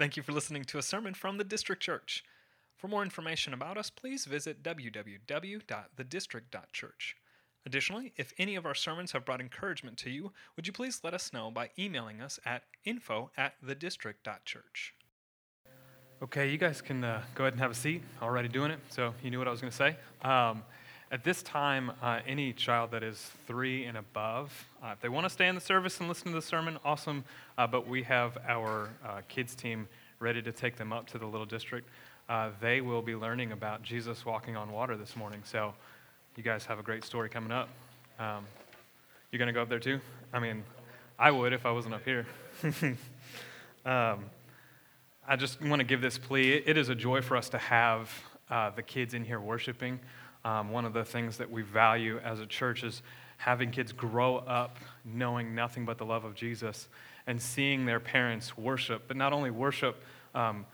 Thank you for listening to a sermon from the District Church. For more information about us, please visit www.thedistrict.church. Additionally, if any of our sermons have brought encouragement to you, would you please let us know by emailing us at info at thedistrict.church. Okay, you guys can uh, go ahead and have a seat. Already doing it, so you knew what I was going to say. Um, at this time, uh, any child that is three and above, uh, if they want to stay in the service and listen to the sermon, awesome. Uh, but we have our uh, kids team ready to take them up to the little district. Uh, they will be learning about Jesus walking on water this morning. So, you guys have a great story coming up. Um, you're going to go up there too? I mean, I would if I wasn't up here. um, I just want to give this plea. It is a joy for us to have uh, the kids in here worshiping. Um, one of the things that we value as a church is having kids grow up knowing nothing but the love of Jesus and seeing their parents worship, but not only worship um,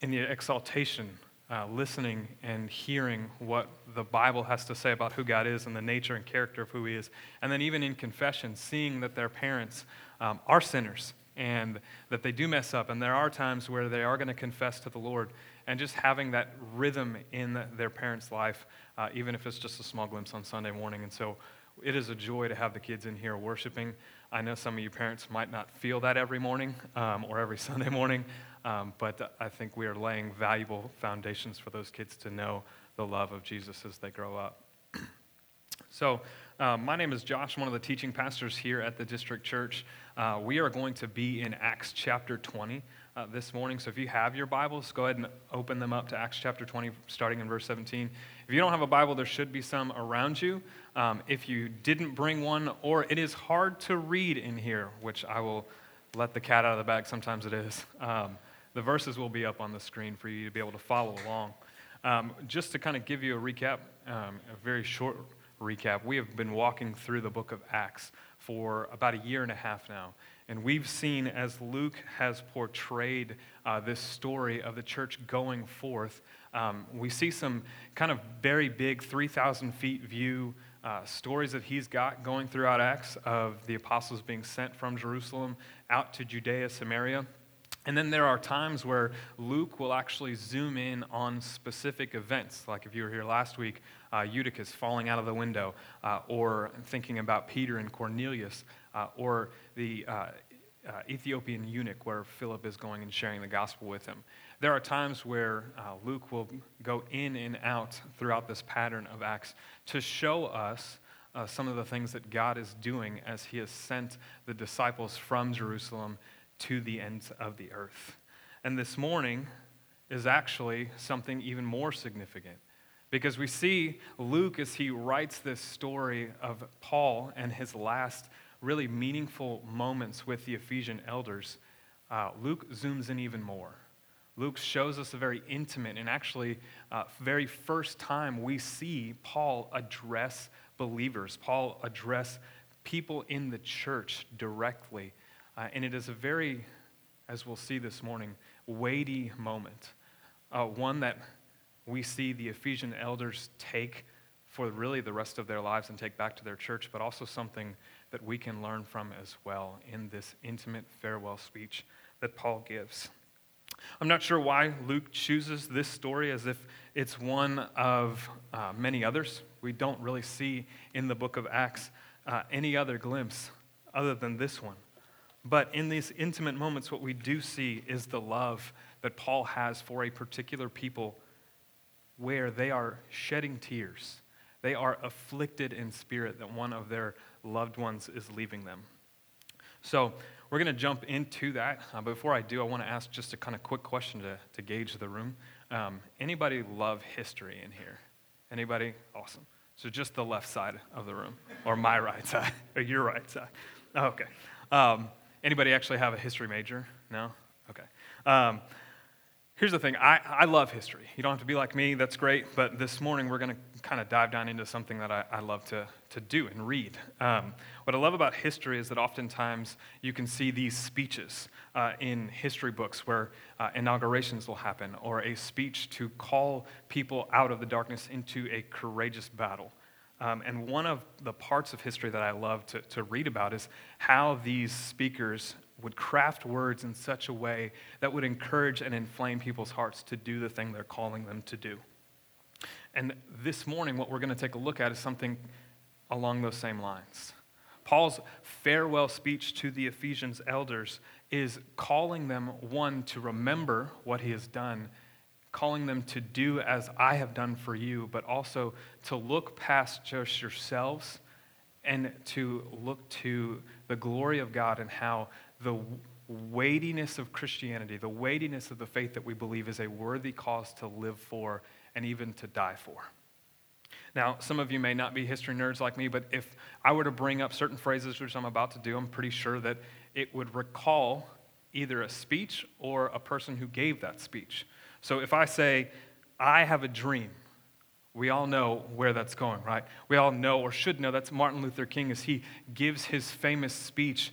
in the exaltation, uh, listening and hearing what the Bible has to say about who God is and the nature and character of who He is, and then even in confession, seeing that their parents um, are sinners and that they do mess up, and there are times where they are going to confess to the Lord, and just having that rhythm in their parents' life, uh, even if it's just a small glimpse on Sunday morning. And so it is a joy to have the kids in here worshiping. I know some of you parents might not feel that every morning um, or every Sunday morning, um, but I think we are laying valuable foundations for those kids to know the love of Jesus as they grow up. so, uh, my name is Josh, one of the teaching pastors here at the District Church. Uh, we are going to be in Acts chapter 20 uh, this morning. So if you have your Bibles, go ahead and open them up to Acts chapter 20, starting in verse 17. If you don't have a Bible, there should be some around you. Um, if you didn't bring one, or it is hard to read in here, which I will let the cat out of the bag, sometimes it is, um, the verses will be up on the screen for you to be able to follow along. Um, just to kind of give you a recap, um, a very short recap, we have been walking through the book of Acts for about a year and a half now. And we've seen as Luke has portrayed uh, this story of the church going forth, um, we see some kind of very big 3,000 feet view uh, stories that he's got going throughout Acts of the apostles being sent from Jerusalem out to Judea, Samaria. And then there are times where Luke will actually zoom in on specific events. Like if you were here last week, uh, Eutychus falling out of the window, uh, or thinking about Peter and Cornelius, uh, or the uh, uh, Ethiopian eunuch where Philip is going and sharing the gospel with him. There are times where uh, Luke will go in and out throughout this pattern of Acts to show us. some of the things that God is doing as He has sent the disciples from Jerusalem to the ends of the earth. And this morning is actually something even more significant because we see Luke as he writes this story of Paul and his last really meaningful moments with the Ephesian elders. Uh, Luke zooms in even more. Luke shows us a very intimate and actually uh, very first time we see Paul address believers, Paul address people in the church directly uh, and it is a very, as we'll see this morning, weighty moment. Uh, one that we see the Ephesian elders take for really the rest of their lives and take back to their church, but also something that we can learn from as well in this intimate farewell speech that Paul gives. I'm not sure why Luke chooses this story as if it's one of uh, many others. We don't really see in the book of Acts uh, any other glimpse other than this one. But in these intimate moments, what we do see is the love that Paul has for a particular people where they are shedding tears. They are afflicted in spirit that one of their loved ones is leaving them. So we're going to jump into that. Uh, before I do, I want to ask just a kind of quick question to, to gauge the room. Um, anybody love history in here? Anybody? Awesome. So just the left side of the room, or my right side, or your right side. Okay. Um, Anybody actually have a history major? No? Okay. Um, here's the thing I, I love history. You don't have to be like me, that's great. But this morning we're going to kind of dive down into something that I, I love to, to do and read. Um, what I love about history is that oftentimes you can see these speeches uh, in history books where uh, inaugurations will happen or a speech to call people out of the darkness into a courageous battle. Um, and one of the parts of history that I love to, to read about is how these speakers would craft words in such a way that would encourage and inflame people's hearts to do the thing they're calling them to do. And this morning, what we're going to take a look at is something along those same lines. Paul's farewell speech to the Ephesians elders is calling them, one, to remember what he has done, calling them to do as I have done for you, but also to look past just yourselves and to look to the glory of God and how the weightiness of Christianity, the weightiness of the faith that we believe is a worthy cause to live for and even to die for. Now, some of you may not be history nerds like me, but if I were to bring up certain phrases, which I'm about to do, I'm pretty sure that it would recall either a speech or a person who gave that speech. So if I say, I have a dream, we all know where that's going, right? We all know or should know that's Martin Luther King as he gives his famous speech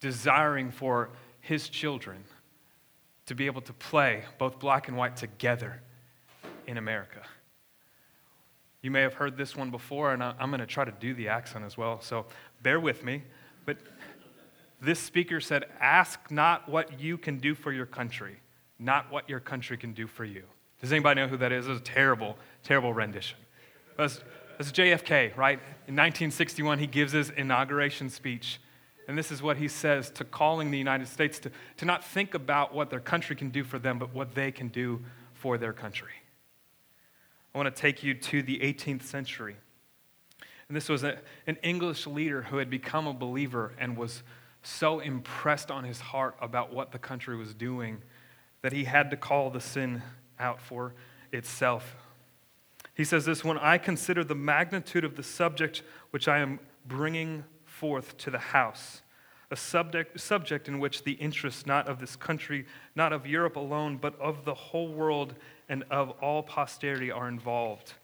desiring for his children to be able to play both black and white together in America. You may have heard this one before, and I'm going to try to do the accent as well, so bear with me. But this speaker said, Ask not what you can do for your country, not what your country can do for you. Does anybody know who that is? It was a terrible, terrible rendition. That's JFK, right? In 1961, he gives his inauguration speech. And this is what he says to calling the United States to, to not think about what their country can do for them, but what they can do for their country. I want to take you to the 18th century. And this was a, an English leader who had become a believer and was so impressed on his heart about what the country was doing that he had to call the sin out for itself. He says this When I consider the magnitude of the subject which I am bringing forth to the house, a subject, subject in which the interests not of this country, not of Europe alone, but of the whole world and of all posterity are involved.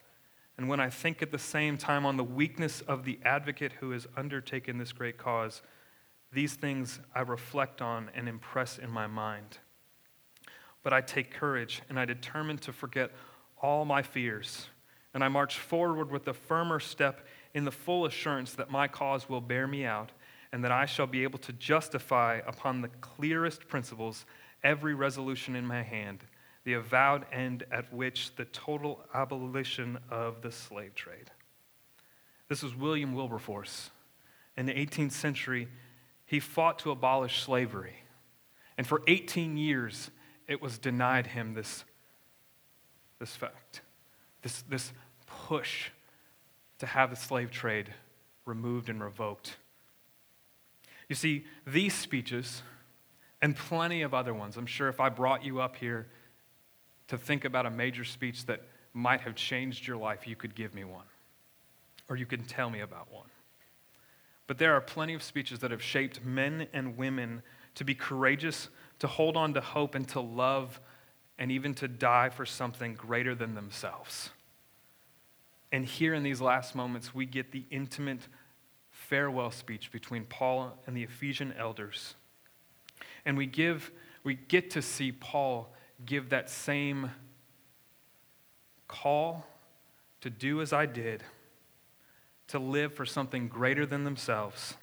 And when I think at the same time on the weakness of the advocate who has undertaken this great cause, these things I reflect on and impress in my mind. But I take courage and I determine to forget all my fears, and I march forward with a firmer step in the full assurance that my cause will bear me out and that I shall be able to justify upon the clearest principles every resolution in my hand the avowed end at which the total abolition of the slave trade. This was William Wilberforce. In the 18th century, he fought to abolish slavery. And for 18 years, it was denied him this, this fact, this, this push to have the slave trade removed and revoked. You see, these speeches and plenty of other ones, I'm sure if I brought you up here to think about a major speech that might have changed your life, you could give me one. Or you can tell me about one. But there are plenty of speeches that have shaped men and women to be courageous, to hold on to hope, and to love, and even to die for something greater than themselves. And here in these last moments, we get the intimate farewell speech between Paul and the Ephesian elders. And we give we get to see Paul give that same call to do as I did, to live for something greater than themselves.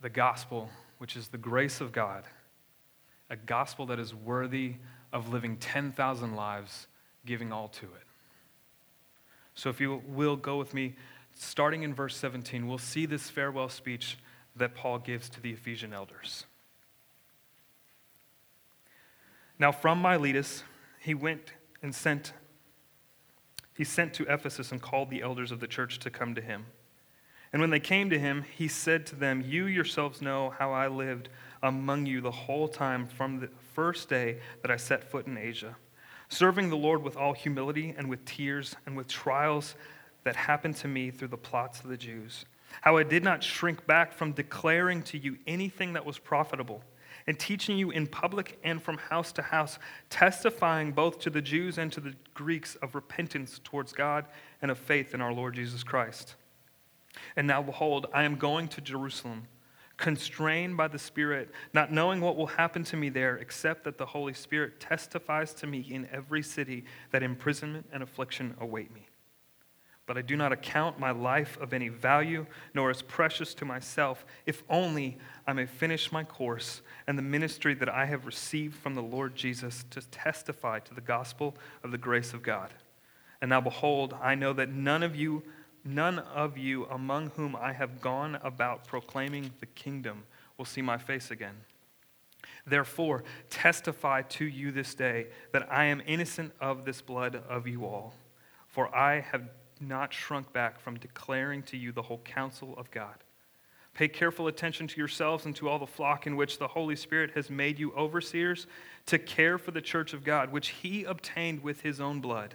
The gospel, which is the grace of God, a gospel that is worthy of living 10,000 lives, giving all to it. So, if you will go with me, starting in verse 17, we'll see this farewell speech that Paul gives to the Ephesian elders. Now from Miletus he went and sent he sent to Ephesus and called the elders of the church to come to him. And when they came to him, he said to them, You yourselves know how I lived among you the whole time from the first day that I set foot in Asia, serving the Lord with all humility and with tears and with trials that happened to me through the plots of the Jews. How I did not shrink back from declaring to you anything that was profitable and teaching you in public and from house to house, testifying both to the Jews and to the Greeks of repentance towards God and of faith in our Lord Jesus Christ. And now, behold, I am going to Jerusalem, constrained by the Spirit, not knowing what will happen to me there, except that the Holy Spirit testifies to me in every city that imprisonment and affliction await me. but I do not account my life of any value, nor as precious to myself, if only I may finish my course and the ministry that I have received from the Lord Jesus to testify to the gospel of the grace of God. And now behold, I know that none of you, none of you among whom I have gone about proclaiming the kingdom will see my face again. Therefore, testify to you this day that I am innocent of this blood of you all. For I have not shrunk back from declaring to you the whole counsel of God. Pay careful attention to yourselves and to all the flock in which the Holy Spirit has made you overseers to care for the church of God, which he obtained with his own blood.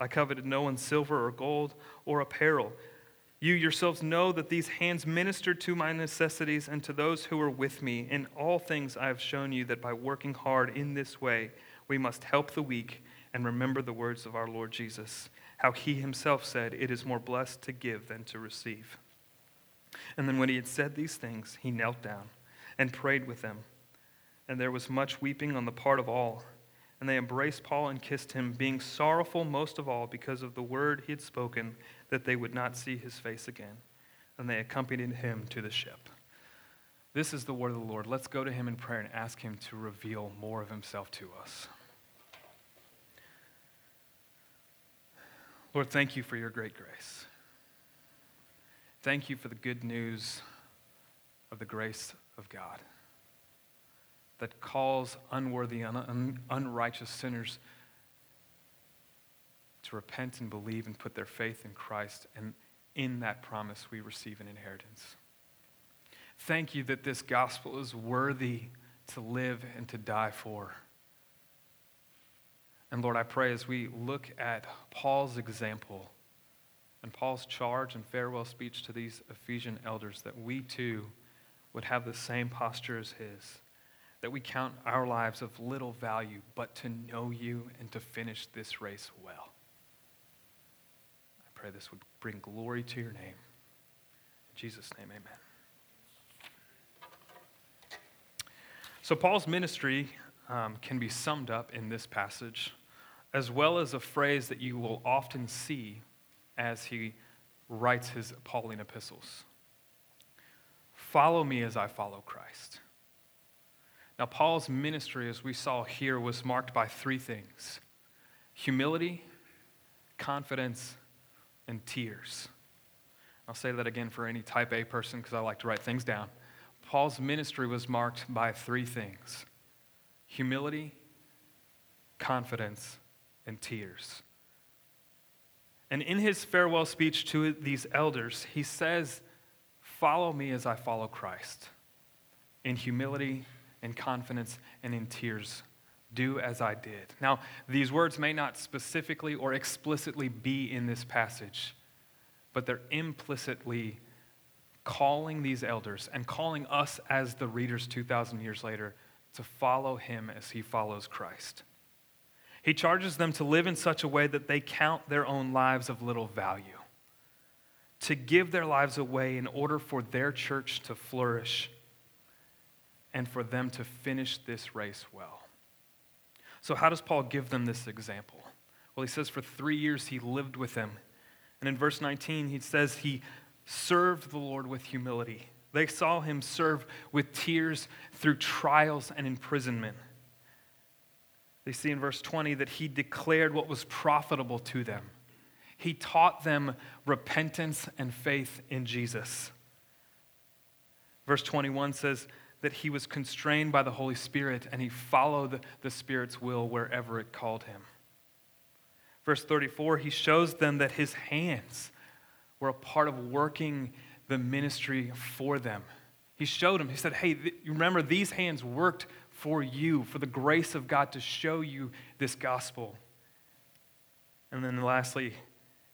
I coveted no one's silver or gold or apparel. You yourselves know that these hands ministered to my necessities and to those who were with me. In all things I have shown you that by working hard in this way, we must help the weak and remember the words of our Lord Jesus how he himself said, It is more blessed to give than to receive. And then when he had said these things, he knelt down and prayed with them. And there was much weeping on the part of all. And they embraced Paul and kissed him, being sorrowful most of all because of the word he had spoken, that they would not see his face again. And they accompanied him to the ship. This is the word of the Lord. Let's go to him in prayer and ask him to reveal more of himself to us. Lord, thank you for your great grace. Thank you for the good news of the grace of God that calls unworthy, un- un- unrighteous sinners to repent and believe and put their faith in Christ. And in that promise, we receive an inheritance. Thank you that this gospel is worthy to live and to die for. And Lord, I pray as we look at Paul's example and Paul's charge and farewell speech to these Ephesian elders, that we too would have the same posture as his, that we count our lives of little value, but to know you and to finish this race well. I pray this would bring glory to your name. In Jesus' name, amen. So, Paul's ministry um, can be summed up in this passage as well as a phrase that you will often see as he writes his Pauline epistles Follow me as I follow Christ. Now, Paul's ministry, as we saw here, was marked by three things humility, confidence, and tears. I'll say that again for any type A person because I like to write things down. Paul's ministry was marked by three things humility, confidence, and tears. And in his farewell speech to these elders, he says, Follow me as I follow Christ. In humility, in confidence, and in tears. Do as I did. Now, these words may not specifically or explicitly be in this passage, but they're implicitly calling these elders and calling us as the readers 2,000 years later to follow him as he follows Christ. He charges them to live in such a way that they count their own lives of little value, to give their lives away in order for their church to flourish and for them to finish this race well. So, how does Paul give them this example? Well, he says for three years he lived with them. And in verse 19, he says he served the Lord with humility. They saw him serve with tears through trials and imprisonment. They see in verse 20 that he declared what was profitable to them. He taught them repentance and faith in Jesus. Verse 21 says that he was constrained by the Holy Spirit and he followed the Spirit's will wherever it called him. Verse 34, he shows them that his hands were a part of working the ministry for them. He showed them, he said, Hey, you remember these hands worked for you, for the grace of God to show you this gospel. And then lastly,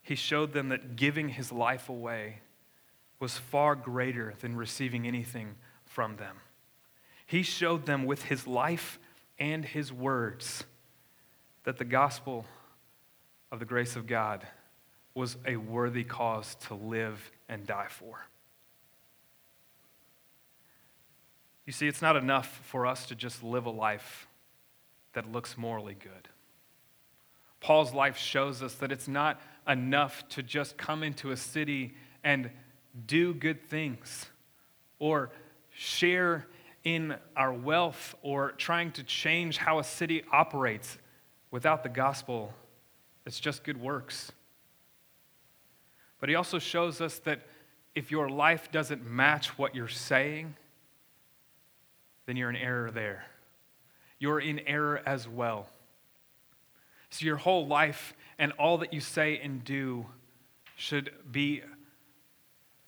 he showed them that giving his life away was far greater than receiving anything from them. He showed them with his life and his words that the gospel of the grace of God was a worthy cause to live and die for. You see, it's not enough for us to just live a life that looks morally good. Paul's life shows us that it's not enough to just come into a city and do good things or share in our wealth or trying to change how a city operates. Without the gospel, it's just good works. But he also shows us that if your life doesn't match what you're saying, then you're in error there. You're in error as well. So your whole life and all that you say and do should be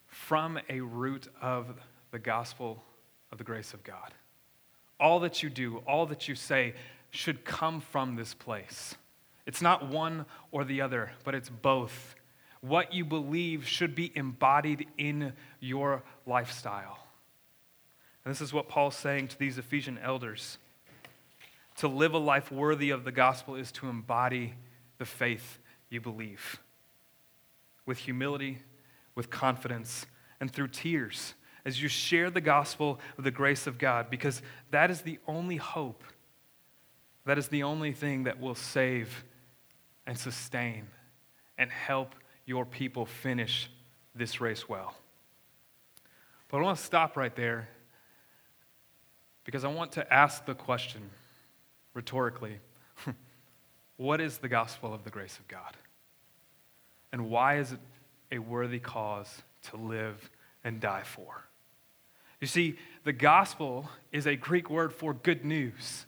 from a root of the gospel of the grace of God. All that you do, all that you say should come from this place. It's not one or the other, but it's both. What you believe should be embodied in your lifestyle. And this is what Paul's saying to these Ephesian elders. To live a life worthy of the gospel is to embody the faith you believe with humility, with confidence, and through tears as you share the gospel of the grace of God, because that is the only hope. That is the only thing that will save and sustain and help your people finish this race well. But I want to stop right there because I want to ask the question rhetorically what is the gospel of the grace of God? And why is it a worthy cause to live and die for? You see, the gospel is a Greek word for good news.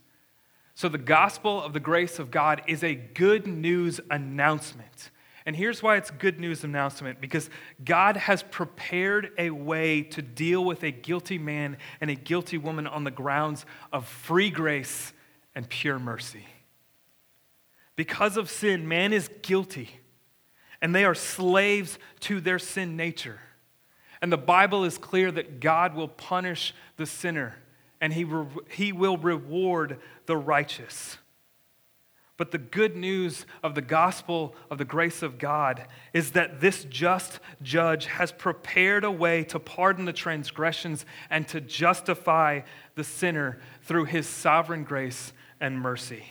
So, the gospel of the grace of God is a good news announcement. And here's why it's good news announcement because God has prepared a way to deal with a guilty man and a guilty woman on the grounds of free grace and pure mercy. Because of sin, man is guilty, and they are slaves to their sin nature. And the Bible is clear that God will punish the sinner, and he, re- he will reward the righteous. But the good news of the gospel of the grace of God is that this just judge has prepared a way to pardon the transgressions and to justify the sinner through his sovereign grace and mercy.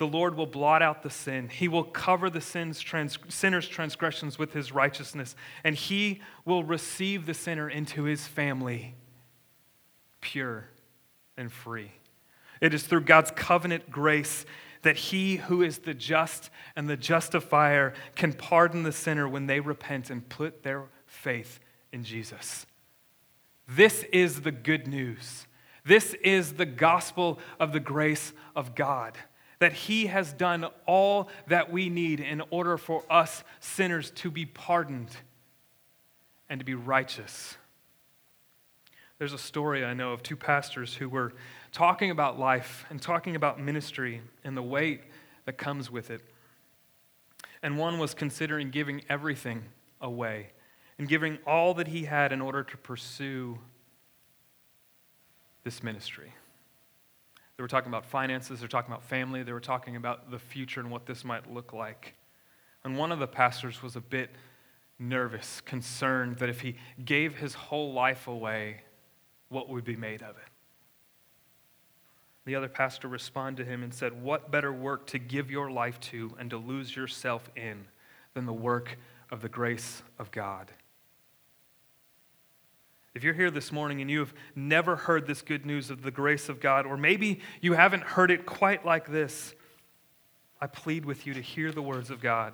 The Lord will blot out the sin. He will cover the sin's trans- sinner's transgressions with his righteousness, and he will receive the sinner into his family, pure and free. It is through God's covenant grace that he who is the just and the justifier can pardon the sinner when they repent and put their faith in Jesus. This is the good news. This is the gospel of the grace of God. That he has done all that we need in order for us sinners to be pardoned and to be righteous. There's a story I know of two pastors who were talking about life and talking about ministry and the weight that comes with it. And one was considering giving everything away and giving all that he had in order to pursue this ministry. They were talking about finances, they were talking about family, they were talking about the future and what this might look like. And one of the pastors was a bit nervous, concerned that if he gave his whole life away, what would be made of it? The other pastor responded to him and said, What better work to give your life to and to lose yourself in than the work of the grace of God? If you're here this morning and you have never heard this good news of the grace of God, or maybe you haven't heard it quite like this, I plead with you to hear the words of God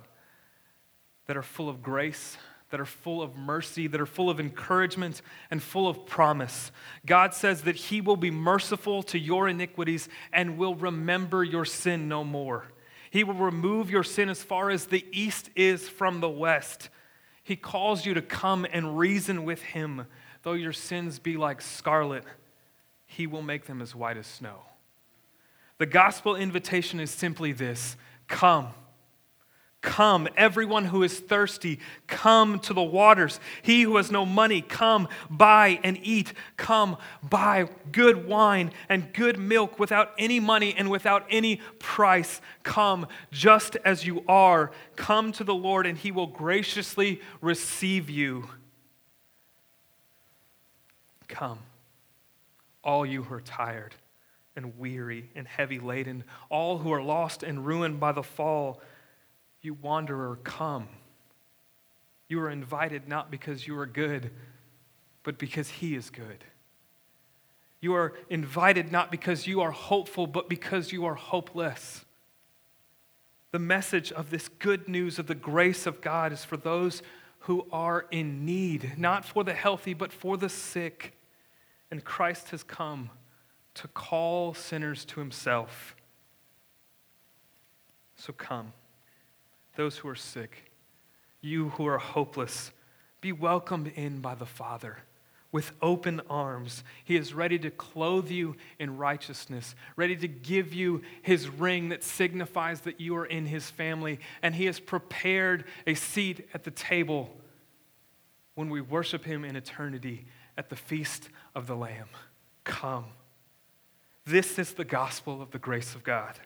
that are full of grace that are full of mercy, that are full of encouragement, and full of promise. God says that He will be merciful to your iniquities and will remember your sin no more. He will remove your sin as far as the east is from the west. He calls you to come and reason with Him. Though your sins be like scarlet, He will make them as white as snow. The gospel invitation is simply this come. Come, everyone who is thirsty, come to the waters. He who has no money, come, buy and eat. Come, buy good wine and good milk without any money and without any price. Come, just as you are. Come to the Lord, and he will graciously receive you. Come, all you who are tired and weary and heavy laden, all who are lost and ruined by the fall you wanderer, come. You are invited not because you are good, but because He is good. You are invited not because you are hopeful, but because you are hopeless. The message of this good news of the grace of God is for those who are in need, not for the healthy, but for the sick. And Christ has come to call sinners to Himself. So come those who are sick, you who are hopeless, be welcomed in by the Father with open arms. He is ready to clothe you in righteousness, ready to give you his ring that signifies that you are in his family, and he has prepared a seat at the table when we worship him in eternity at the feast of the Lamb. Come. This is the gospel of the grace of God.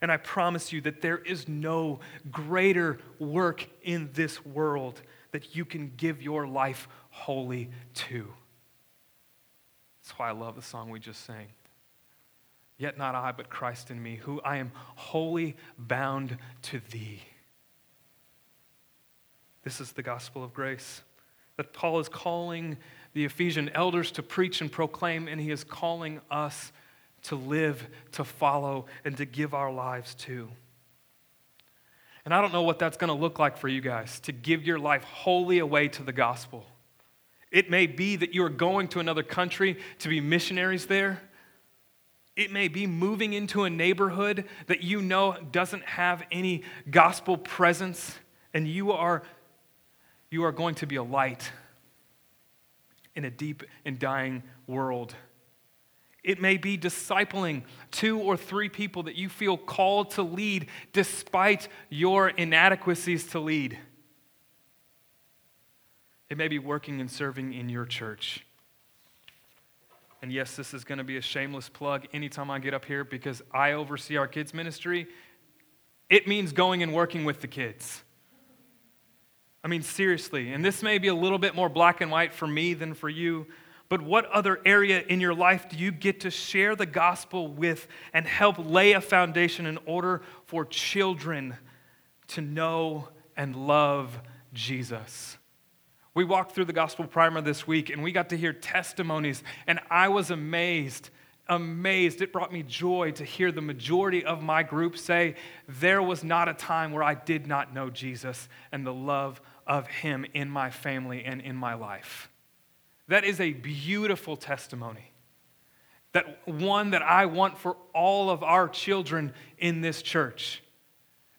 And I promise you that there is no greater work in this world that you can give your life wholly to. That's why I love the song we just sang. Yet not I, but Christ in me, who I am wholly bound to thee. This is the gospel of grace that Paul is calling the Ephesian elders to preach and proclaim, and he is calling us to live, to follow, and to give our lives to. And I don't know what that's going to look like for you guys to give your life wholly away to the gospel. It may be that you are going to another country to be missionaries there. It may be moving into a neighborhood that you know doesn't have any gospel presence, and you are, you are going to be a light in a deep and dying world. It may be discipling two or three people that you feel called to lead despite your inadequacies to lead. It may be working and serving in your church. And yes, this is going to be a shameless plug anytime I get up here because I oversee our kids' ministry. It means going and working with the kids. I mean, seriously. And this may be a little bit more black and white for me than for you, but what other area in your life do you get to share the gospel with and help lay a foundation in order for children to know and love Jesus? We walked through the gospel primer this week and we got to hear testimonies, and I was amazed. Amazed. It brought me joy to hear the majority of my group say, There was not a time where I did not know Jesus and the love of Him in my family and in my life. That is a beautiful testimony. That one that I want for all of our children in this church.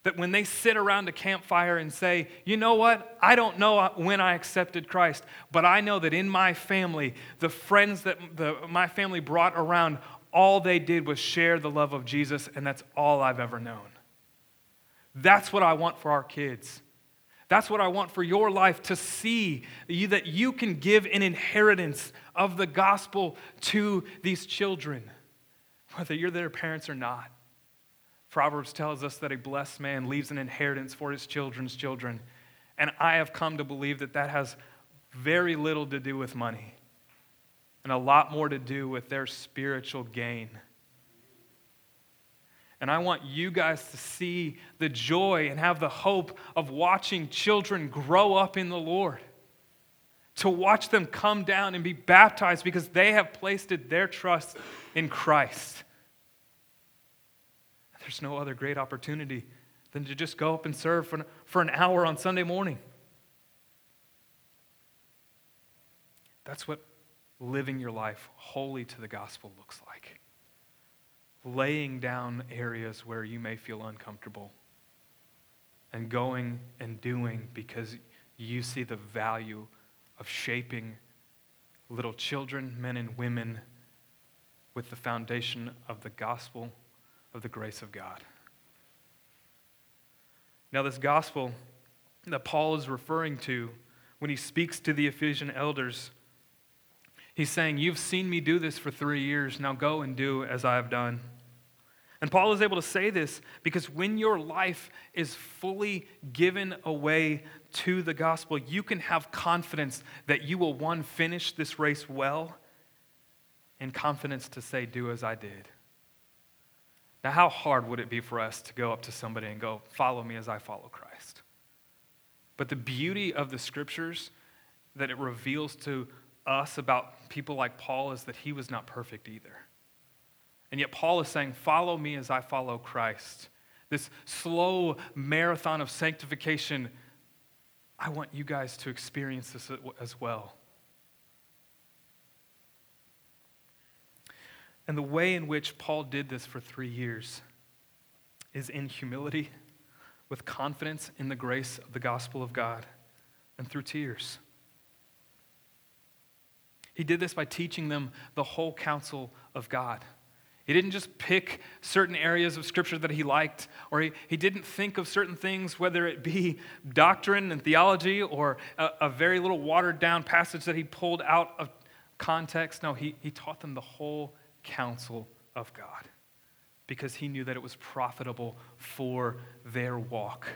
That when they sit around a campfire and say, you know what, I don't know when I accepted Christ, but I know that in my family, the friends that the, my family brought around, all they did was share the love of Jesus, and that's all I've ever known. That's what I want for our kids. That's what I want for your life to see that you can give an inheritance of the gospel to these children, whether you're their parents or not. Proverbs tells us that a blessed man leaves an inheritance for his children's children. And I have come to believe that that has very little to do with money and a lot more to do with their spiritual gain. And I want you guys to see the joy and have the hope of watching children grow up in the Lord. To watch them come down and be baptized because they have placed their trust in Christ. There's no other great opportunity than to just go up and serve for, for an hour on Sunday morning. That's what living your life wholly to the gospel looks like laying down areas where you may feel uncomfortable and going and doing because you see the value of shaping little children, men and women, with the foundation of the gospel of the grace of God. Now, this gospel that Paul is referring to when he speaks to the Ephesian elders, he's saying, You've seen me do this for three years. Now go and do as I have done. And Paul is able to say this because when your life is fully given away to the gospel, you can have confidence that you will, one, finish this race well, and confidence to say, Do as I did. Now, how hard would it be for us to go up to somebody and go, Follow me as I follow Christ? But the beauty of the scriptures that it reveals to us about people like Paul is that he was not perfect either. And yet, Paul is saying, Follow me as I follow Christ. This slow marathon of sanctification, I want you guys to experience this as well. And the way in which Paul did this for three years is in humility, with confidence in the grace of the gospel of God, and through tears. He did this by teaching them the whole counsel of God. He didn't just pick certain areas of Scripture that he liked, or he, he didn't think of certain things, whether it be doctrine and theology or a, a very little watered down passage that he pulled out of context. No, he, he taught them the whole counsel of God because he knew that it was profitable for their walk.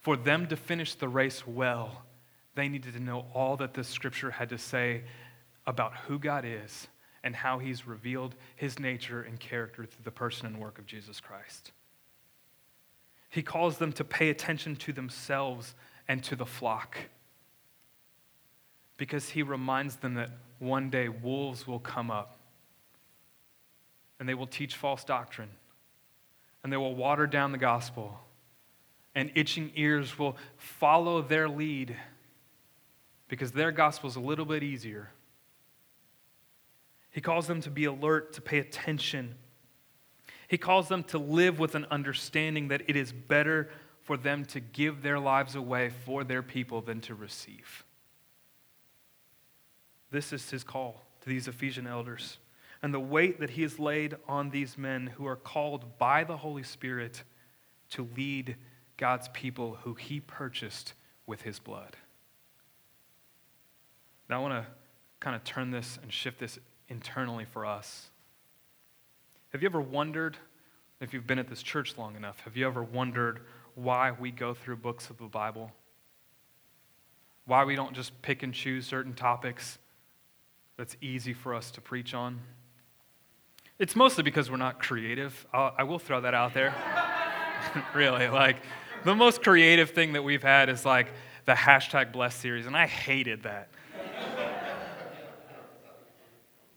For them to finish the race well, they needed to know all that the Scripture had to say about who God is and how he's revealed his nature and character through the person and work of Jesus Christ. He calls them to pay attention to themselves and to the flock because he reminds them that one day wolves will come up and they will teach false doctrine and they will water down the gospel and itching ears will follow their lead because their gospel is a little bit easier he calls them to be alert, to pay attention. He calls them to live with an understanding that it is better for them to give their lives away for their people than to receive. This is his call to these Ephesian elders. And the weight that he has laid on these men who are called by the Holy Spirit to lead God's people who he purchased with his blood. Now, I want to kind of turn this and shift this internally for us. Have you ever wondered, if you've been at this church long enough, have you ever wondered why we go through books of the Bible? Why we don't just pick and choose certain topics that's easy for us to preach on? It's mostly because we're not creative. I'll, I will throw that out there. really, like the most creative thing that we've had is like the hashtag blessed series, and I hated that.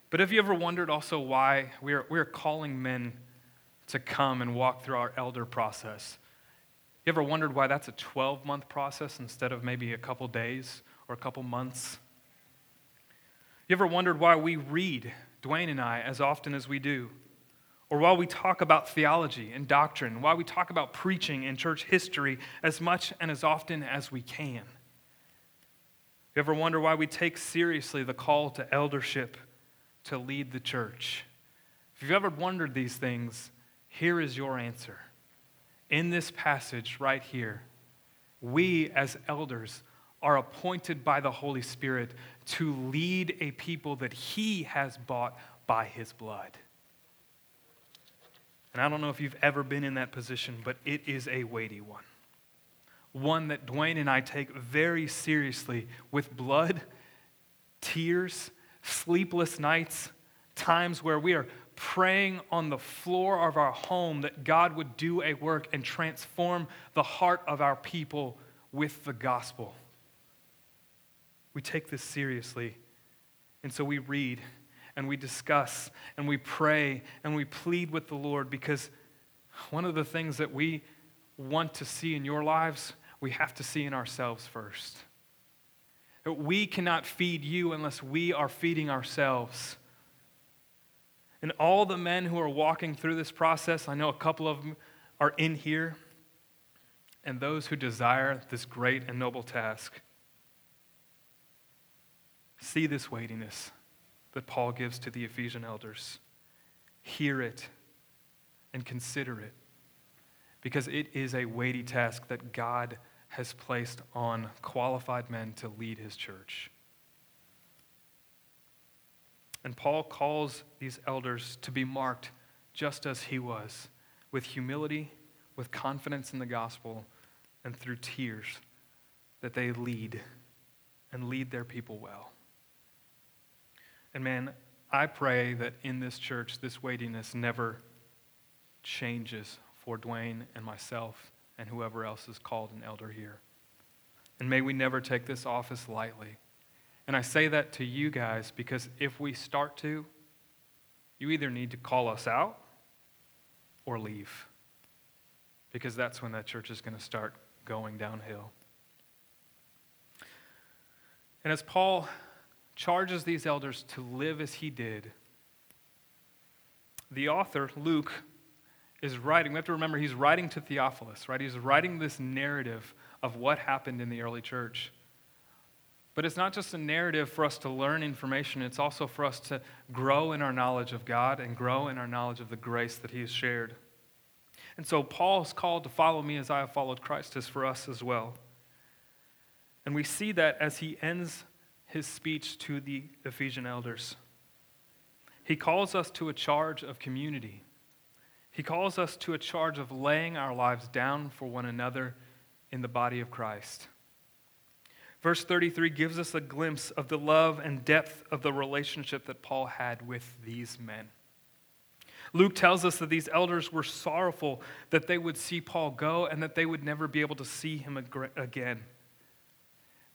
But have you ever wondered also why we are, we are calling men to come and walk through our elder process? You ever wondered why that's a 12 month process instead of maybe a couple days or a couple months? You ever wondered why we read, Dwayne and I, as often as we do? Or while we talk about theology and doctrine, while we talk about preaching and church history as much and as often as we can? You ever wonder why we take seriously the call to eldership to lead the church? If you've ever wondered these things, here is your answer. In this passage right here, we as elders are appointed by the Holy Spirit to lead a people that He has bought by His blood. And I don't know if you've ever been in that position, but it is a weighty one. One that Dwayne and I take very seriously with blood, tears, sleepless nights, times where we are praying on the floor of our home that God would do a work and transform the heart of our people with the gospel. We take this seriously. And so we read and we discuss and we pray and we plead with the Lord because one of the things that we want to see in your lives, we have to see in ourselves first. We cannot feed you unless we are feeding ourselves. And all the men who are walking through this process, I know a couple of them are in here, and those who desire this great and noble task. See this weightiness that Paul gives to the Ephesian elders. Hear it and consider it because it is a weighty task that God has placed on qualified men to lead his church. And Paul calls these elders to be marked just as he was, with humility, with confidence in the gospel, and through tears, that they lead and lead their people well. And man, I pray that in this church, this weightiness never changes for Dwayne and myself and whoever else is called an elder here. And may we never take this office lightly. And I say that to you guys because if we start to, you either need to call us out or leave. Because that's when that church is going to start going downhill. And as Paul charges these elders to live as he did, the author, Luke, is writing, we have to remember he's writing to Theophilus, right? He's writing this narrative of what happened in the early church. But it's not just a narrative for us to learn information, it's also for us to grow in our knowledge of God and grow in our knowledge of the grace that he has shared. And so Paul's call to follow me as I have followed Christ is for us as well. And we see that as he ends his speech to the Ephesian elders. He calls us to a charge of community. He calls us to a charge of laying our lives down for one another in the body of Christ. Verse 33 gives us a glimpse of the love and depth of the relationship that Paul had with these men. Luke tells us that these elders were sorrowful that they would see Paul go and that they would never be able to see him again.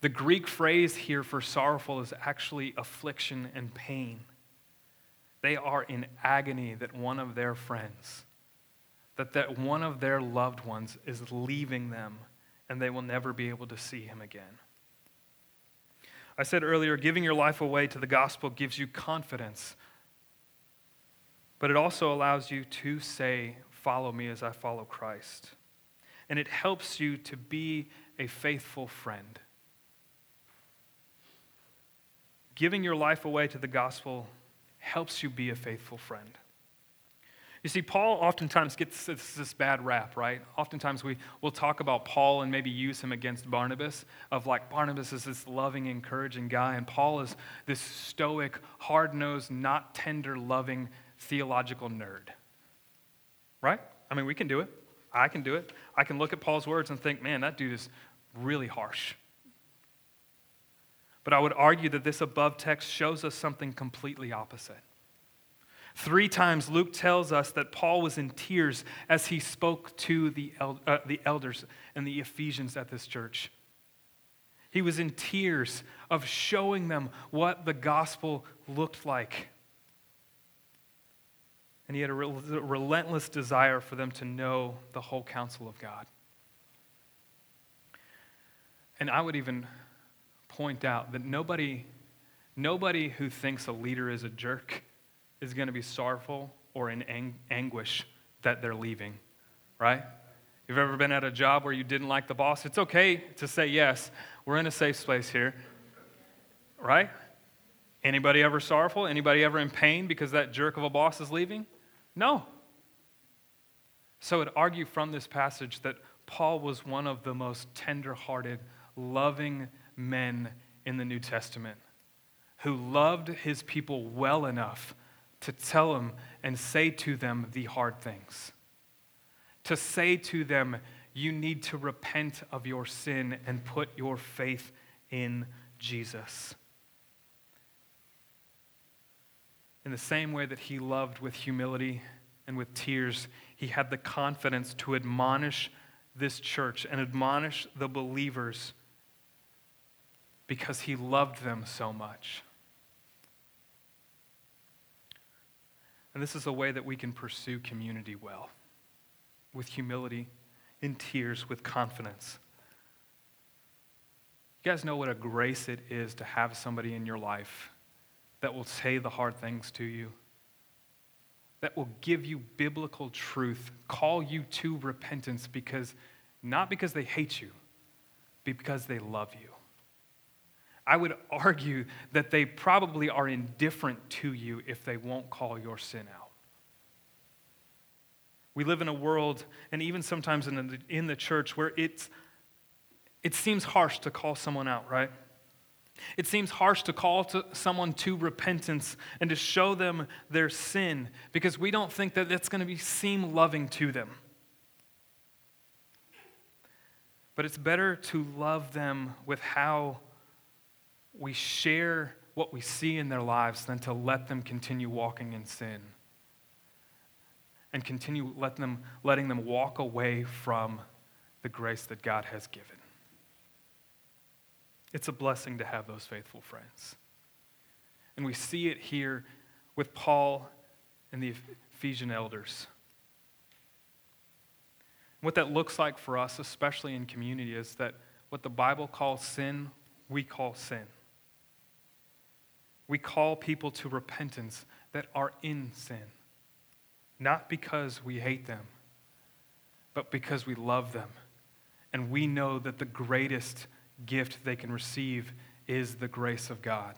The Greek phrase here for sorrowful is actually affliction and pain. They are in agony that one of their friends that, that one of their loved ones is leaving them and they will never be able to see him again. I said earlier, giving your life away to the gospel gives you confidence, but it also allows you to say, Follow me as I follow Christ. And it helps you to be a faithful friend. Giving your life away to the gospel helps you be a faithful friend. You see, Paul oftentimes gets this, this, bad rap, right? Oftentimes we will talk about Paul and maybe use him against Barnabas, of like Barnabas is this loving, encouraging guy, and Paul is this stoic, hard nosed, not tender, loving theological nerd. Right? I mean, we can do it. I can do it. I can look at Paul's words and think, man, that dude is really harsh. But I would argue that this above text shows us something completely opposite. Three times Luke tells us that Paul was in tears as he spoke to the, el- uh, the elders and the Ephesians at this church. He was in tears of showing them what the gospel looked like. And he had a re- relentless desire for them to know the whole counsel of God. And I would even point out that nobody, nobody who thinks a leader is a jerk is going to be sorrowful or in ang- anguish that they're leaving, right? You've ever been at a job where you didn't like the boss? It's okay to say yes. We're in a safe space here, right? Anybody ever sorrowful? Anybody ever in pain because that jerk of a boss is leaving? No. So I'd argue from this passage that Paul was one of the most tender-hearted, loving men in the New Testament who loved his people well enough to tell them and say to them the hard things. To say to them, you need to repent of your sin and put your faith in Jesus. In the same way that he loved with humility and with tears, he had the confidence to admonish this church and admonish the believers because he loved them so much. And this is a way that we can pursue community well with humility, in tears, with confidence. You guys know what a grace it is to have somebody in your life that will say the hard things to you, that will give you biblical truth, call you to repentance because not because they hate you, but because they love you. I would argue that they probably are indifferent to you if they won't call your sin out. We live in a world, and even sometimes in the, in the church, where it's, it seems harsh to call someone out, right? It seems harsh to call to someone to repentance and to show them their sin because we don't think that that's going to be, seem loving to them. But it's better to love them with how we share what we see in their lives than to let them continue walking in sin and continue let them, letting them walk away from the grace that God has given. It's a blessing to have those faithful friends. And we see it here with Paul and the Ephesian elders. What that looks like for us, especially in community, is that what the Bible calls sin, we call sin. We call people to repentance that are in sin, not because we hate them, but because we love them. And we know that the greatest gift they can receive is the grace of God.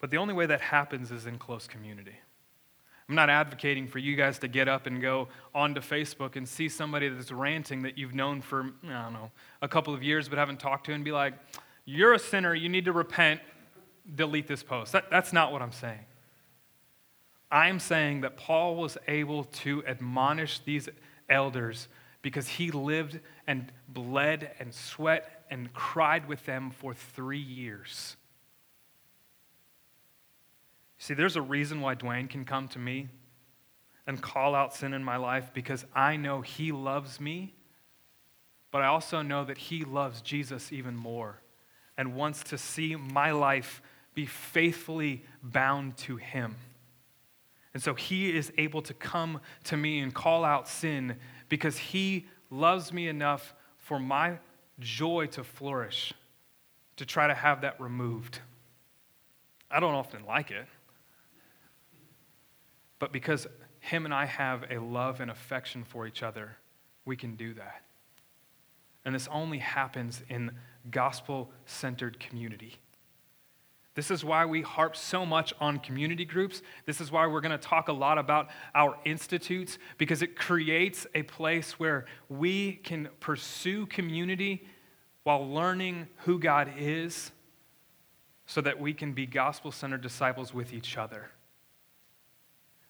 But the only way that happens is in close community. I'm not advocating for you guys to get up and go onto Facebook and see somebody that's ranting that you've known for, I don't know, a couple of years but haven't talked to and be like, you're a sinner, you need to repent, delete this post. That, that's not what I'm saying. I'm saying that Paul was able to admonish these elders because he lived and bled and sweat and cried with them for three years. See, there's a reason why Dwayne can come to me and call out sin in my life because I know he loves me, but I also know that he loves Jesus even more and wants to see my life be faithfully bound to him. And so he is able to come to me and call out sin because he loves me enough for my joy to flourish, to try to have that removed. I don't often like it, but because him and I have a love and affection for each other, we can do that. And this only happens in gospel centered community. This is why we harp so much on community groups. This is why we're going to talk a lot about our institutes, because it creates a place where we can pursue community while learning who God is so that we can be gospel centered disciples with each other.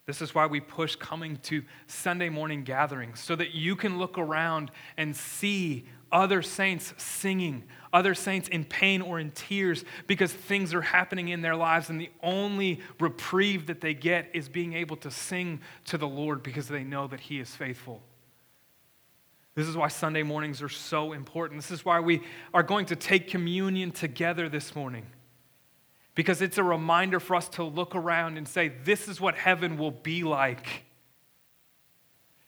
This is why we push coming to Sunday morning gatherings so that you can look around and see other saints singing, other saints in pain or in tears because things are happening in their lives, and the only reprieve that they get is being able to sing to the Lord because they know that He is faithful. This is why Sunday mornings are so important. This is why we are going to take communion together this morning because it's a reminder for us to look around and say, This is what heaven will be like.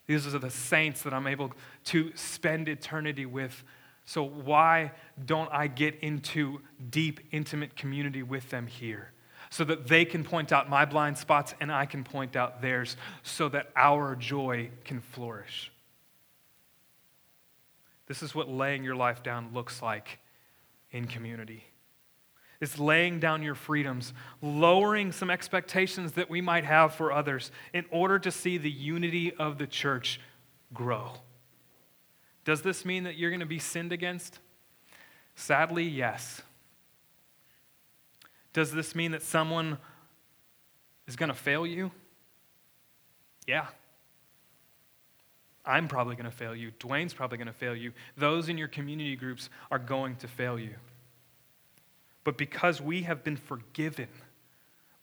These are the saints that I'm able to spend eternity with. So, why don't I get into deep, intimate community with them here? So that they can point out my blind spots and I can point out theirs, so that our joy can flourish. This is what laying your life down looks like in community. It's laying down your freedoms, lowering some expectations that we might have for others in order to see the unity of the church grow. Does this mean that you're going to be sinned against? Sadly, yes. Does this mean that someone is going to fail you? Yeah. I'm probably going to fail you. Dwayne's probably going to fail you. Those in your community groups are going to fail you but because we have been forgiven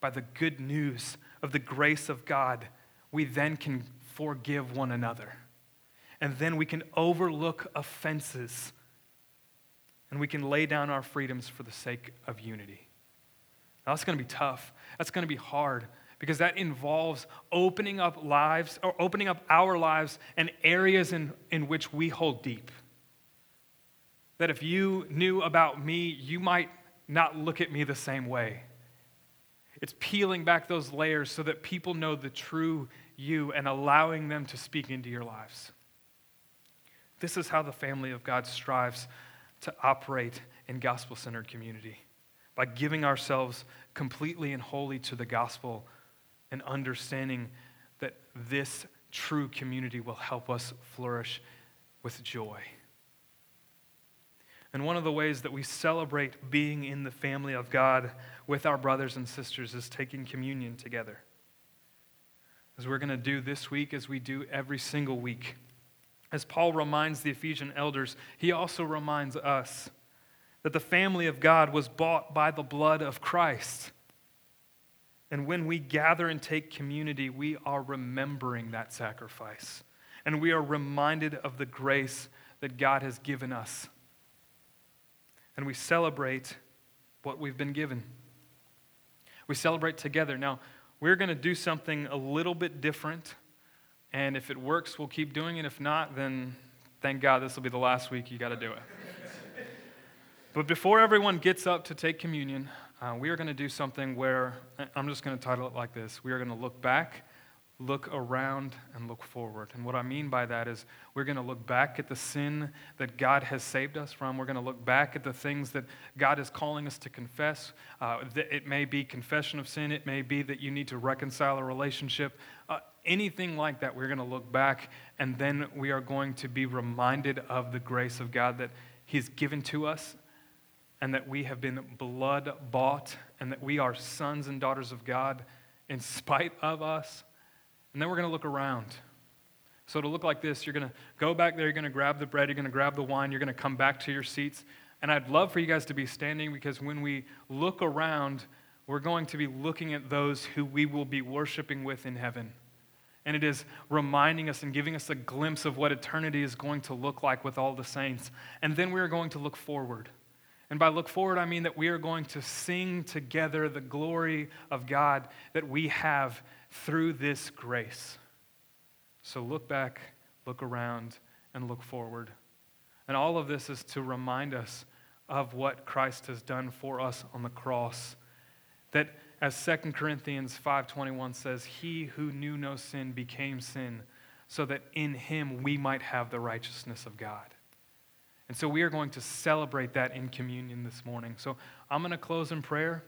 by the good news of the grace of God, we then can forgive one another. And then we can overlook offenses and we can lay down our freedoms for the sake of unity. Now, that's going to be tough. That's going to be hard because that involves opening up lives or opening up our lives and areas in, in which we hold deep. That if you knew about me, you might not look at me the same way. It's peeling back those layers so that people know the true you and allowing them to speak into your lives. This is how the family of God strives to operate in gospel centered community by giving ourselves completely and wholly to the gospel and understanding that this true community will help us flourish with joy. And one of the ways that we celebrate being in the family of God with our brothers and sisters is taking communion together. As we're going to do this week, as we do every single week. As Paul reminds the Ephesian elders, he also reminds us that the family of God was bought by the blood of Christ. And when we gather and take community, we are remembering that sacrifice. And we are reminded of the grace that God has given us and we celebrate what we've been given. We celebrate together. Now, we're going to do something a little bit different, and if it works, we'll keep doing it. If not, then thank God this will be the last week you got to do it. but before everyone gets up to take communion, uh, we are going to do something where I'm just going to title it like this We are going to look back look around and look forward. And what I mean by that is we're going to look back at the sin that God has saved us from. We're going to look back at the things that God is calling us to confess. Uh, it may be confession of sin, it may be that you need to reconcile a relationship. Uh, anything like that, we're going to look back and then we are going to be reminded of the grace of God that He's given to us and that we have been blood bought and that we are sons and daughters of God in spite of us and then we're going to look around. So it'll look like this. You're going to go back there, you're going to grab the bread, you're going to grab the wine, you're going to come back to your seats. And I'd love for you guys to be standing because when we look around, we're going to be looking at those who we will be worshiping with in heaven. And it is reminding us and giving us a glimpse of what eternity is going to look like with all the saints. And then we are going to look forward. And by look forward, I mean that we are going to sing together the glory of God that we have through this grace. So look back, look around, and look forward. And all of this is to remind us of what Christ has done for us on the cross. That as 2 Corinthians 5:21 says, he who knew no sin became sin so that in him we might have the righteousness of God. And so we are going to celebrate that in communion this morning. So I'm going to close in prayer.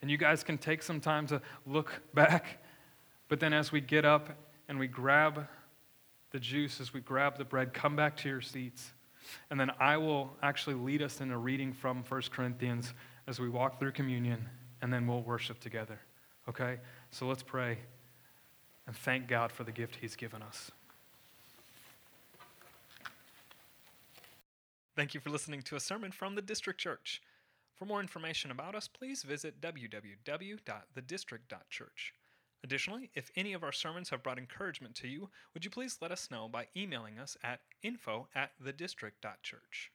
And you guys can take some time to look back. But then as we get up and we grab the juice, as we grab the bread, come back to your seats. And then I will actually lead us in a reading from 1 Corinthians as we walk through communion, and then we'll worship together. Okay? So let's pray and thank God for the gift He's given us. Thank you for listening to a sermon from the District Church. For more information about us, please visit www.thedistrict.church. Additionally, if any of our sermons have brought encouragement to you, would you please let us know by emailing us at info at thedistrict.church.